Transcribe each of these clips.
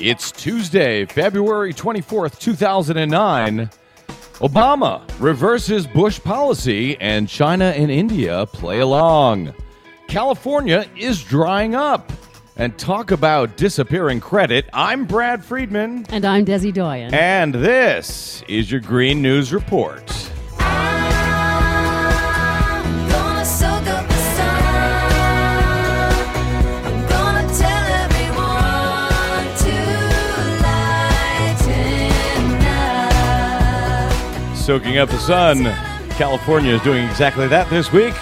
It's Tuesday, February 24th, 2009. Obama reverses Bush policy, and China and India play along. California is drying up. And talk about disappearing credit. I'm Brad Friedman. And I'm Desi Doyen. And this is your Green News Report. Soaking up the sun. California is doing exactly that this week.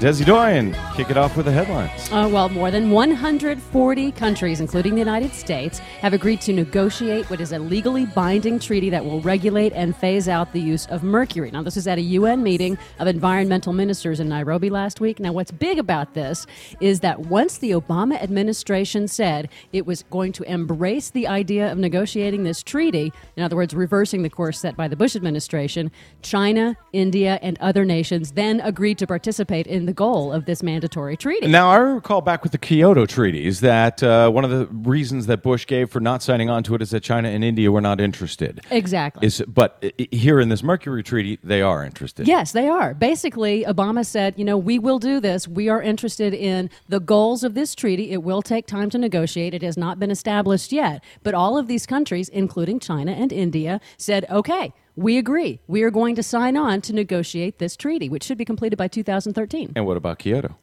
Desi Doyen, kick it off with the headlines. Uh, well, more than 140 countries, including the United States, have agreed to negotiate what is a legally binding treaty that will regulate and phase out the use of mercury. Now, this is at a UN meeting of environmental ministers in Nairobi last week. Now, what's big about this is that once the Obama administration said it was going to embrace the idea of negotiating this treaty, in other words, reversing the course set by the Bush administration, China, India, and other nations then agreed to participate in the goal of this mandatory treaty. Now, I recall back with the Kyoto treaties that uh, one of the reasons that Bush gave for not signing on to it is that China and India were not interested. Exactly. Is, but i- here in this Mercury Treaty, they are interested. Yes, they are. Basically, Obama said, you know, we will do this. We are interested in the goals of this treaty. It will take time to negotiate. It has not been established yet. But all of these countries, including China and India, said, okay, we agree. We are going to sign on to negotiate this treaty, which should be completed by 2013. And what about Kyoto?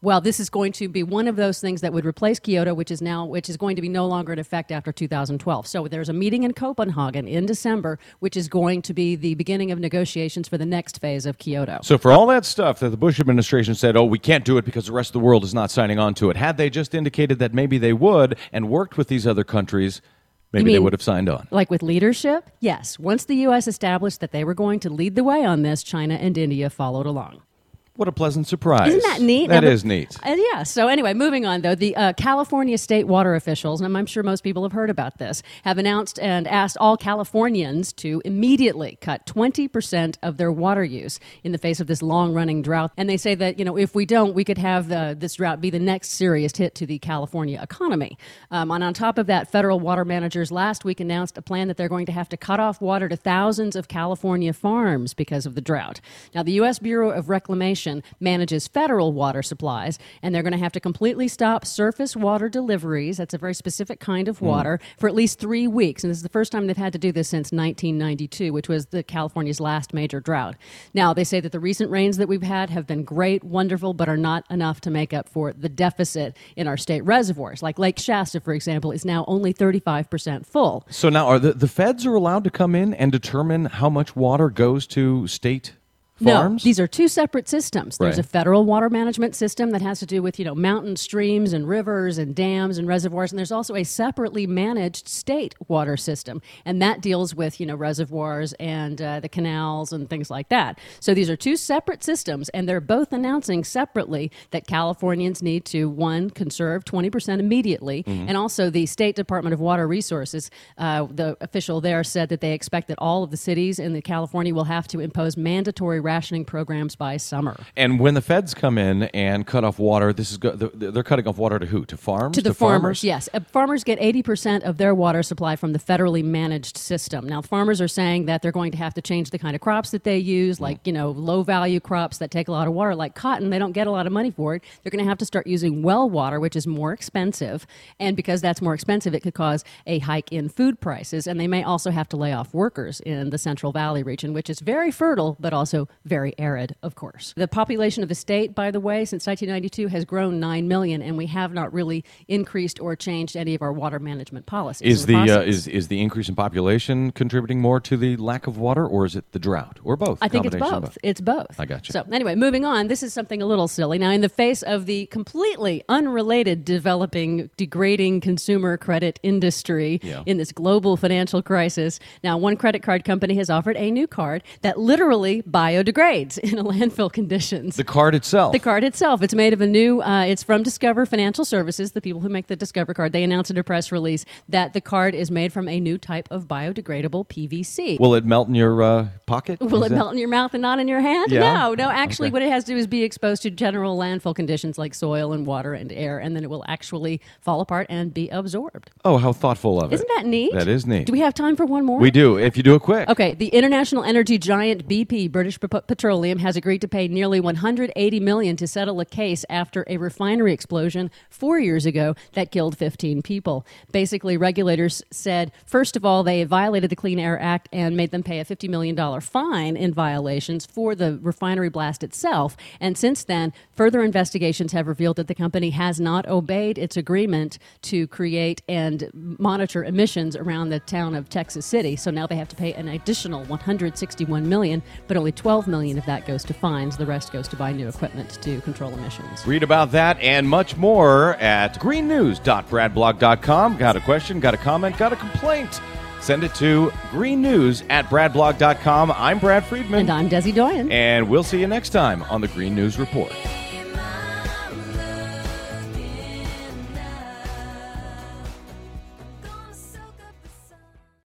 Well, this is going to be one of those things that would replace Kyoto, which is now which is going to be no longer in effect after 2012. So there's a meeting in Copenhagen in December, which is going to be the beginning of negotiations for the next phase of Kyoto. So, for all that stuff that the Bush administration said, oh, we can't do it because the rest of the world is not signing on to it, had they just indicated that maybe they would and worked with these other countries, maybe they would have signed on. Like with leadership, yes. Once the U.S. established that they were going to lead the way on this, China and India followed along. What a pleasant surprise. Isn't that neat? That Now, is neat. Uh, yeah. So anyway, moving on though, the uh, California state water officials, and I'm sure most people have heard about this, have announced and asked all Californians to immediately cut 20% of their water use in the face of this long-running drought. And they say that you know if we don't, we could have the, this drought be the next serious hit to the California economy. Um, and on top of that, federal water managers last week announced a plan that they're going to have to cut off water to thousands of California farms because of the drought. Now, the U.S. Bureau of Reclamation manages federal water supplies, and they're going to have to completely stop surface water deliveries. That's a very specific kind of hmm. water for at least three weeks. And this is the first time they've had to do this since 1992, which was the California's last major drought. Now, they say that the recent rains that we've had have been great, wonderful, but are not enough to make up for the deficit in our state reservoirs. Like Lake Shasta, for example, is now only 35% full. So now, are the, the feds are allowed to come in and determine how much water goes to state farms? No, these are two separate systems. There's Right. a federal water management system that has to do with, you know, mountain streams and rivers and dams and reservoirs, and there's also a separately managed state water system, and that deals with, you know, reservoirs and uh, the canals and things like that. So these are two separate systems, and they're both announcing separately that Californians need to one conserve 20% immediately, and also the State Department of Water Resources, uh, the official there said that they expect that all of the cities in the California will have to impose mandatory rationing programs by summer. and when the feds come in and cut off water, this is go- they're cutting off water to who? To farms? To the farmers, farmers? yes. Uh, farmers get 80% of their water supply from the federally managed system. Now, farmers are saying that they're going to have to change the kind of crops that they use, like, you know, low value crops that take a lot of water, like cotton. They don't get a lot of money for it. They're going to have to start using well water, which is more expensive. And because that's more expensive, it could cause a hike in food prices. And they may also have to lay off workers in the Central Valley region, which is very fertile, but also very arid, of course. The population of the state, by the way, since 1992 has grown 9 million, and we have not really increased or changed any of our water management policies. Is in the uh, is is the increase in population contributing more to the lack of water, or is it the drought, or both? I think it's of both. It's both. I got you. So anyway, moving on. This is something a little silly. Now, in the face of the completely unrelated, developing, degrading consumer credit industry Yeah. in this global financial crisis, now one credit card company has offered a new card that literally biodegrades in a landfill conditions. The card itself. The card itself, it's made of a new, uh, it's from Discover Financial Services, the people who make the Discover card. They announced in a press release that the card is made from a new type of biodegradable PVC. Will it melt in your uh, pocket? Will Is it that- melt in your mouth and not in your hand? Yeah? No, no. Actually, Okay. what it has to do is be exposed to general landfill conditions like soil and water and air, and then it will actually fall apart and be absorbed. Oh, how thoughtful of it. Isn't that neat? That is neat. Do we have time for one more? We do. If you do it quick. Okay, the international energy giant BP, British Petroleum, has agreed to pay nearly 180 million to settle a case after a refinery explosion 4 years ago that killed 15 people. Basically, regulators said first of all they violated the Clean Air Act and made them pay a 50 million dollar fine in violations for the refinery blast itself. And since then, further investigations have revealed that the company has not obeyed its agreement to create and monitor emissions around the town of Texas City. So now they have to pay an additional 161 million, but only 12 million of that goes to fines. The rest goes to buy new equipment to control emissions. Read about that and much more at greennews.bradblog.com. Got a question, got a comment, got a complaint? Send it to greennews at bradblog.com. I'm Brad Friedman. And I'm Desi Doyen. And we'll see you next time on the Green News Report.